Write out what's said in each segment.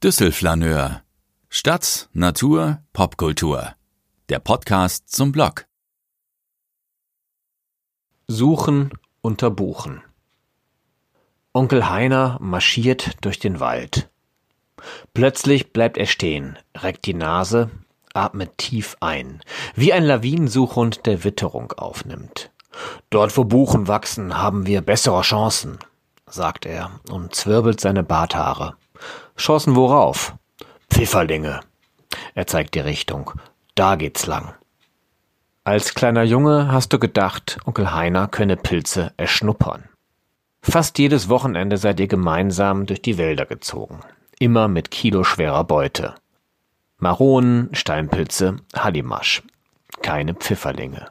Düsselflaneur. Stadt, Natur, Popkultur. Der Podcast zum Blog. Suchen unter Buchen. Onkel Heiner marschiert durch den Wald. Plötzlich bleibt er stehen, reckt die Nase, atmet tief ein, wie ein Lawinensuchhund, der Witterung aufnimmt. Dort, wo Buchen wachsen, haben wir bessere Chancen, sagt er und zwirbelt seine Barthaare. Chancen worauf? Pfifferlinge. Er zeigt die Richtung. Da geht's lang. Als kleiner Junge hast du gedacht, Onkel Heiner könne Pilze erschnuppern. Fast jedes Wochenende seid ihr gemeinsam durch die Wälder gezogen. Immer mit kiloschwerer Beute. Maronen, Steinpilze, Hallimasch. Keine Pfifferlinge.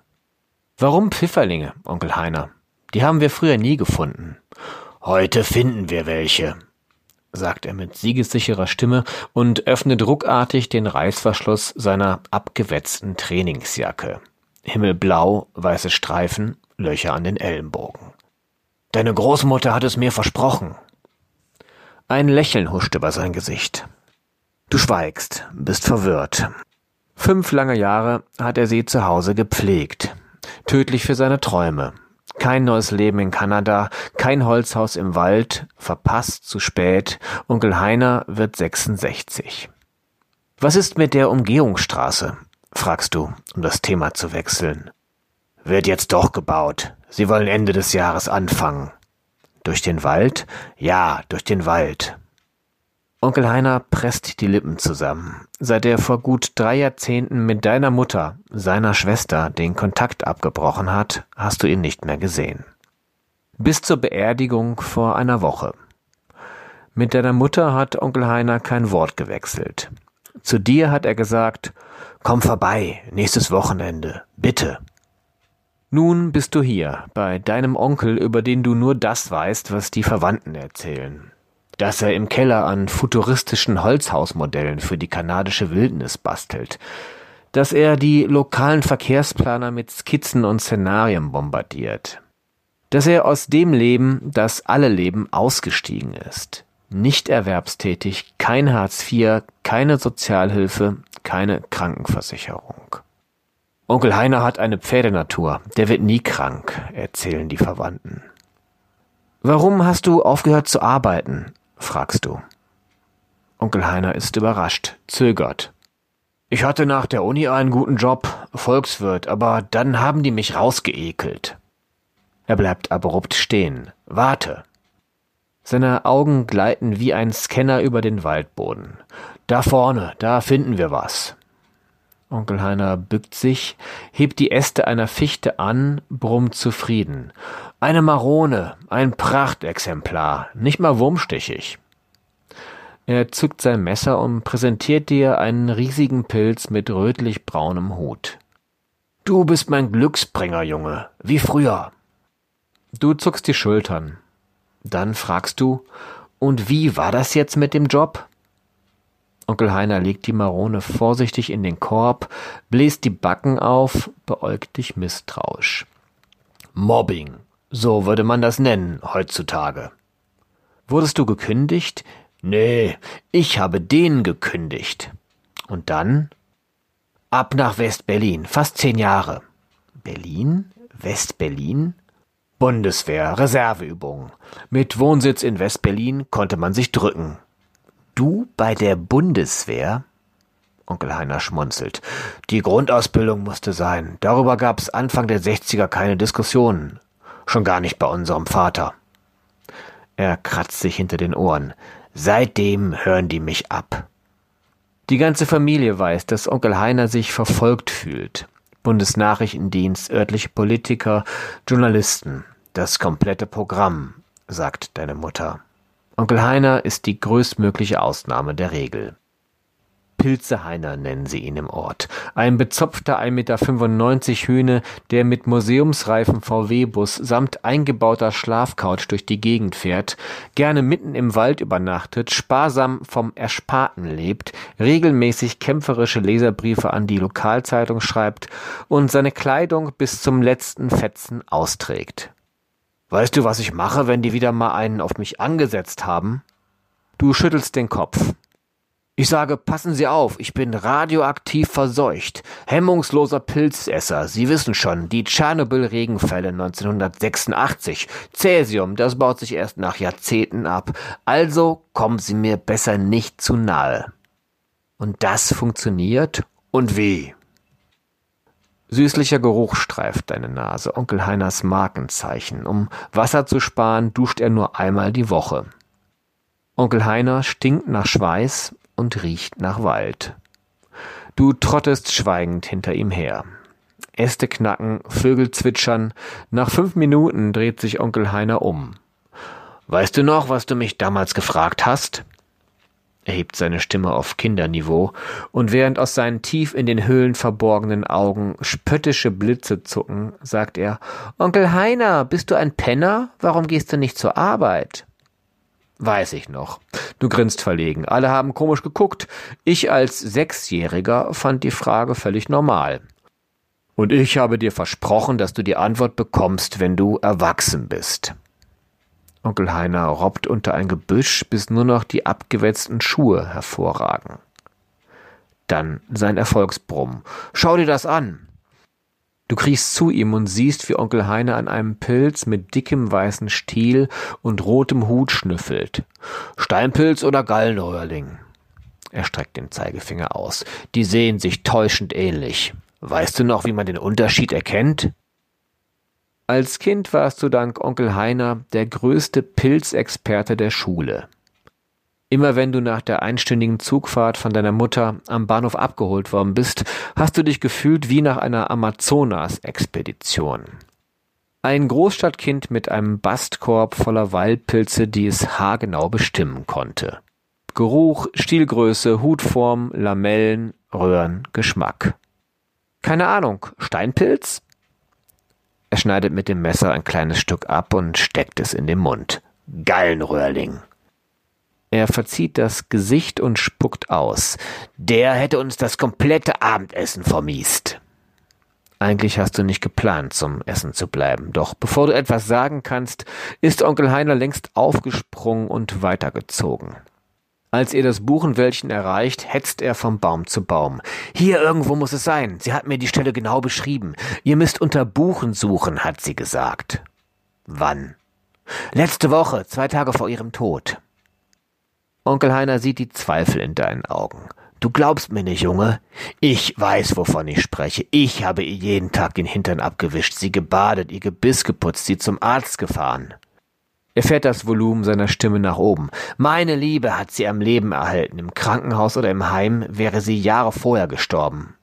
Warum Pfifferlinge, Onkel Heiner? Die haben wir früher nie gefunden. Heute finden wir welche, sagt er mit siegessicherer Stimme und öffnet ruckartig den Reißverschluss seiner abgewetzten Trainingsjacke. Himmelblau, weiße Streifen, Löcher an den Ellenbogen. Deine Großmutter hat es mir versprochen. Ein Lächeln huscht über sein Gesicht. Du schweigst, bist verwirrt. Fünf lange Jahre hat er sie zu Hause gepflegt tödlich für seine Träume. Kein neues Leben in Kanada, kein Holzhaus im Wald, verpasst zu spät, Onkel Heiner wird 66. Was ist mit der Umgehungsstraße? fragst du, um das Thema zu wechseln. Wird jetzt doch gebaut. Sie wollen Ende des Jahres anfangen. Durch den Wald? Ja, durch den Wald. Onkel Heiner presst die Lippen zusammen. Seit er vor gut drei Jahrzehnten mit deiner Mutter, seiner Schwester, den Kontakt abgebrochen hat, hast du ihn nicht mehr gesehen. Bis zur Beerdigung vor einer Woche. Mit deiner Mutter hat Onkel Heiner kein Wort gewechselt. Zu dir hat er gesagt, komm vorbei, nächstes Wochenende, bitte. Nun bist du hier, bei deinem Onkel, über den du nur das weißt, was die Verwandten erzählen dass er im Keller an futuristischen Holzhausmodellen für die kanadische Wildnis bastelt, dass er die lokalen Verkehrsplaner mit Skizzen und Szenarien bombardiert, dass er aus dem Leben, das alle leben, ausgestiegen ist, nicht erwerbstätig, kein Hartz IV, keine Sozialhilfe, keine Krankenversicherung. Onkel Heiner hat eine Pferdenatur, der wird nie krank, erzählen die Verwandten. Warum hast du aufgehört zu arbeiten? Fragst du. Onkel Heiner ist überrascht, zögert. Ich hatte nach der Uni einen guten Job, Volkswirt, aber dann haben die mich rausgeekelt. Er bleibt abrupt stehen. Warte. Seine Augen gleiten wie ein Scanner über den Waldboden. Da vorne, da finden wir was. Onkel Heiner bückt sich, hebt die Äste einer Fichte an, brummt zufrieden. Eine Marone, ein Prachtexemplar, nicht mal wurmstichig. Er zückt sein Messer und präsentiert dir einen riesigen Pilz mit rötlich-braunem Hut. Du bist mein Glücksbringer, Junge, wie früher. Du zuckst die Schultern. Dann fragst du, und wie war das jetzt mit dem Job? Onkel Heiner legt die Marone vorsichtig in den Korb, bläst die Backen auf, beäugt dich misstrauisch. Mobbing, so würde man das nennen heutzutage. Wurdest du gekündigt? Nee, ich habe den gekündigt. Und dann? Ab nach West-Berlin, fast zehn Jahre. Berlin? West-Berlin? Bundeswehr, Reserveübung. Mit Wohnsitz in West-Berlin konnte man sich drücken. Du bei der Bundeswehr? Onkel Heiner schmunzelt. Die Grundausbildung musste sein. Darüber gab's Anfang der 60er keine Diskussionen. Schon gar nicht bei unserem Vater. Er kratzt sich hinter den Ohren. Seitdem hören die mich ab. Die ganze Familie weiß, dass Onkel Heiner sich verfolgt fühlt. Bundesnachrichtendienst, örtliche Politiker, Journalisten. Das komplette Programm, sagt deine Mutter. Onkel Heiner ist die größtmögliche Ausnahme der Regel. Pilzeheiner nennen sie ihn im Ort. Ein bezopfter 1,95 Meter Hühne, der mit museumsreifen VW-Bus samt eingebauter Schlafcouch durch die Gegend fährt, gerne mitten im Wald übernachtet, sparsam vom Ersparten lebt, regelmäßig kämpferische Leserbriefe an die Lokalzeitung schreibt und seine Kleidung bis zum letzten Fetzen austrägt. Weißt du, was ich mache, wenn die wieder mal einen auf mich angesetzt haben? Du schüttelst den Kopf. Ich sage, passen Sie auf, ich bin radioaktiv verseucht. Hemmungsloser Pilzesser. Sie wissen schon, die Tschernobyl-Regenfälle 1986. Cäsium, das baut sich erst nach Jahrzehnten ab. Also kommen Sie mir besser nicht zu nahe. Und das funktioniert? Und wie? Süßlicher Geruch streift deine Nase, Onkel Heiners Markenzeichen. Um Wasser zu sparen, duscht er nur einmal die Woche. Onkel Heiner stinkt nach Schweiß und riecht nach Wald. Du trottest schweigend hinter ihm her. Äste knacken, Vögel zwitschern. Nach fünf Minuten dreht sich Onkel Heiner um. Weißt du noch, was du mich damals gefragt hast? Er hebt seine Stimme auf Kinderniveau, und während aus seinen tief in den Höhlen verborgenen Augen spöttische Blitze zucken, sagt er Onkel Heiner, bist du ein Penner? Warum gehst du nicht zur Arbeit? Weiß ich noch. Du grinst verlegen. Alle haben komisch geguckt. Ich als Sechsjähriger fand die Frage völlig normal. Und ich habe dir versprochen, dass du die Antwort bekommst, wenn du erwachsen bist. Onkel Heiner robbt unter ein Gebüsch, bis nur noch die abgewetzten Schuhe hervorragen. Dann sein Erfolgsbrumm. Schau dir das an. Du kriechst zu ihm und siehst, wie Onkel Heine an einem Pilz mit dickem weißen Stiel und rotem Hut schnüffelt. Steinpilz oder Gallenröhrling? Er streckt den Zeigefinger aus. Die sehen sich täuschend ähnlich. Weißt du noch, wie man den Unterschied erkennt? Als Kind warst du dank Onkel Heiner der größte Pilzexperte der Schule. Immer wenn du nach der einstündigen Zugfahrt von deiner Mutter am Bahnhof abgeholt worden bist, hast du dich gefühlt wie nach einer Amazonas-Expedition. Ein Großstadtkind mit einem Bastkorb voller Waldpilze, die es haargenau bestimmen konnte. Geruch, Stielgröße, Hutform, Lamellen, Röhren, Geschmack. Keine Ahnung, Steinpilz? Er schneidet mit dem Messer ein kleines Stück ab und steckt es in den Mund. Gallenröhrling. Er verzieht das Gesicht und spuckt aus. Der hätte uns das komplette Abendessen vermiest. Eigentlich hast du nicht geplant, zum Essen zu bleiben. Doch bevor du etwas sagen kannst, ist Onkel Heiner längst aufgesprungen und weitergezogen. Als ihr das Buchenwäldchen erreicht, hetzt er vom Baum zu Baum. Hier irgendwo muss es sein. Sie hat mir die Stelle genau beschrieben. Ihr müsst unter Buchen suchen, hat sie gesagt. Wann? Letzte Woche, zwei Tage vor ihrem Tod. Onkel Heiner sieht die Zweifel in deinen Augen. Du glaubst mir nicht, Junge? Ich weiß, wovon ich spreche. Ich habe ihr jeden Tag den Hintern abgewischt, sie gebadet, ihr Gebiss geputzt, sie zum Arzt gefahren. Er fährt das Volumen seiner Stimme nach oben. Meine Liebe hat sie am Leben erhalten. Im Krankenhaus oder im Heim wäre sie Jahre vorher gestorben.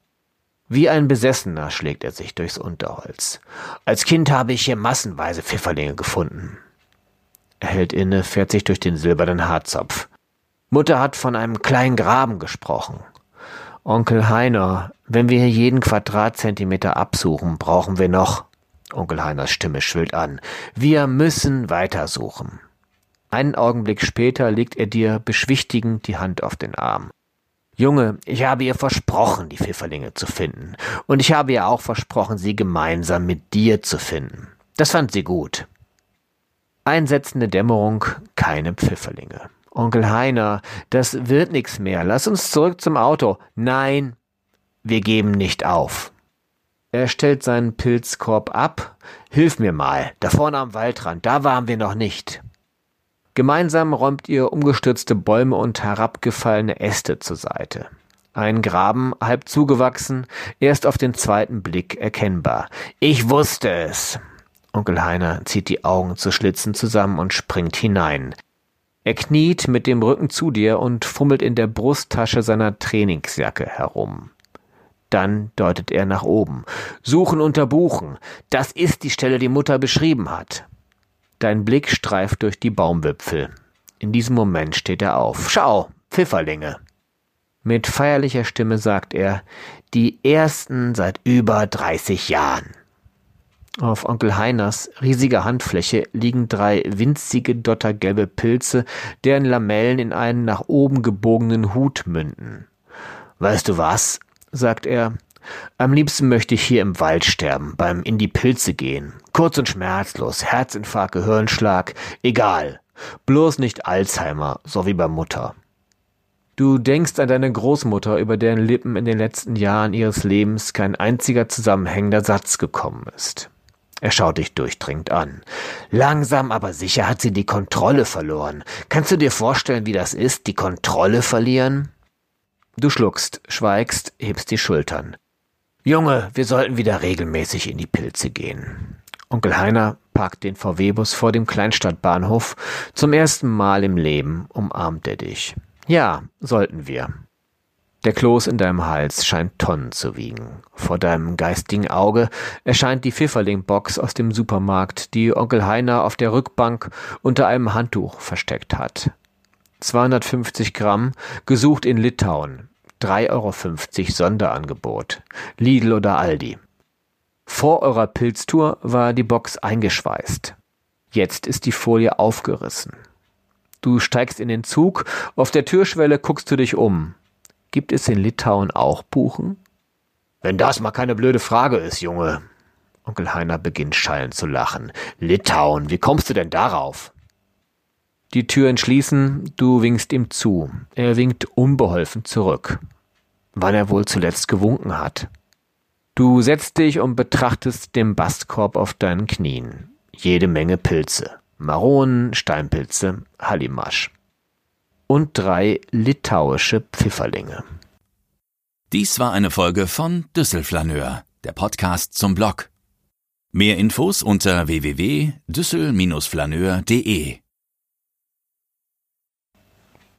Wie ein Besessener schlägt er sich durchs Unterholz. Als Kind habe ich hier massenweise Pfifferlinge gefunden. Er hält inne, fährt sich durch den silbernen Haarzopf. Mutter hat von einem kleinen Graben gesprochen. Onkel Heiner, wenn wir hier jeden Quadratzentimeter absuchen, brauchen wir noch. Onkel Heiners Stimme schwillt an. Wir müssen weitersuchen. Einen Augenblick später legt er dir beschwichtigend die Hand auf den Arm. Junge, ich habe ihr versprochen, die Pfifferlinge zu finden. Und ich habe ihr auch versprochen, sie gemeinsam mit dir zu finden. Das fand sie gut. Einsetzende Dämmerung, keine Pfifferlinge. Onkel Heiner, das wird nix mehr. Lass uns zurück zum Auto. Nein, wir geben nicht auf. Er stellt seinen Pilzkorb ab. Hilf mir mal. Da vorne am Waldrand, da waren wir noch nicht. Gemeinsam räumt ihr umgestürzte Bäume und herabgefallene Äste zur Seite. Ein Graben, halb zugewachsen, erst auf den zweiten Blick erkennbar. Ich wusste es. Onkel Heiner zieht die Augen zu Schlitzen zusammen und springt hinein. Er kniet mit dem Rücken zu dir und fummelt in der Brusttasche seiner Trainingsjacke herum. Dann deutet er nach oben. Suchen unter Buchen. Das ist die Stelle, die Mutter beschrieben hat. Dein Blick streift durch die Baumwipfel. In diesem Moment steht er auf. Schau, Pfifferlinge. Mit feierlicher Stimme sagt er, die ersten seit über dreißig Jahren. Auf Onkel Heiners riesiger Handfläche liegen drei winzige dottergelbe Pilze, deren Lamellen in einen nach oben gebogenen Hut münden. Weißt du was? Sagt er. Am liebsten möchte ich hier im Wald sterben, beim in die Pilze gehen. Kurz und schmerzlos, Herzinfarkt, Gehirnschlag, egal. Bloß nicht Alzheimer, so wie bei Mutter. Du denkst an deine Großmutter, über deren Lippen in den letzten Jahren ihres Lebens kein einziger zusammenhängender Satz gekommen ist. Er schaut dich durchdringend an. Langsam aber sicher hat sie die Kontrolle verloren. Kannst du dir vorstellen, wie das ist, die Kontrolle verlieren? Du schluckst, schweigst, hebst die Schultern. Junge, wir sollten wieder regelmäßig in die Pilze gehen. Onkel Heiner parkt den VW-Bus vor dem Kleinstadtbahnhof. Zum ersten Mal im Leben umarmt er dich. Ja, sollten wir. Der Kloß in deinem Hals scheint Tonnen zu wiegen. Vor deinem geistigen Auge erscheint die Pfifferling-Box aus dem Supermarkt, die Onkel Heiner auf der Rückbank unter einem Handtuch versteckt hat. 250 Gramm, gesucht in Litauen. 3,50 Euro Sonderangebot. Lidl oder Aldi. Vor eurer Pilztour war die Box eingeschweißt. Jetzt ist die Folie aufgerissen. Du steigst in den Zug, auf der Türschwelle guckst du dich um. Gibt es in Litauen auch Buchen? Wenn das mal keine blöde Frage ist, Junge. Onkel Heiner beginnt schallend zu lachen. Litauen, wie kommst du denn darauf? Die Türen schließen, du winkst ihm zu. Er winkt unbeholfen zurück. Wann er wohl zuletzt gewunken hat. Du setzt dich und betrachtest den Bastkorb auf deinen Knien. Jede Menge Pilze. Maronen, Steinpilze, Hallimasch und drei litauische Pfifferlinge. Dies war eine Folge von Düsselflaneur, der Podcast zum Blog. Mehr Infos unter www.düssel-flaneur.de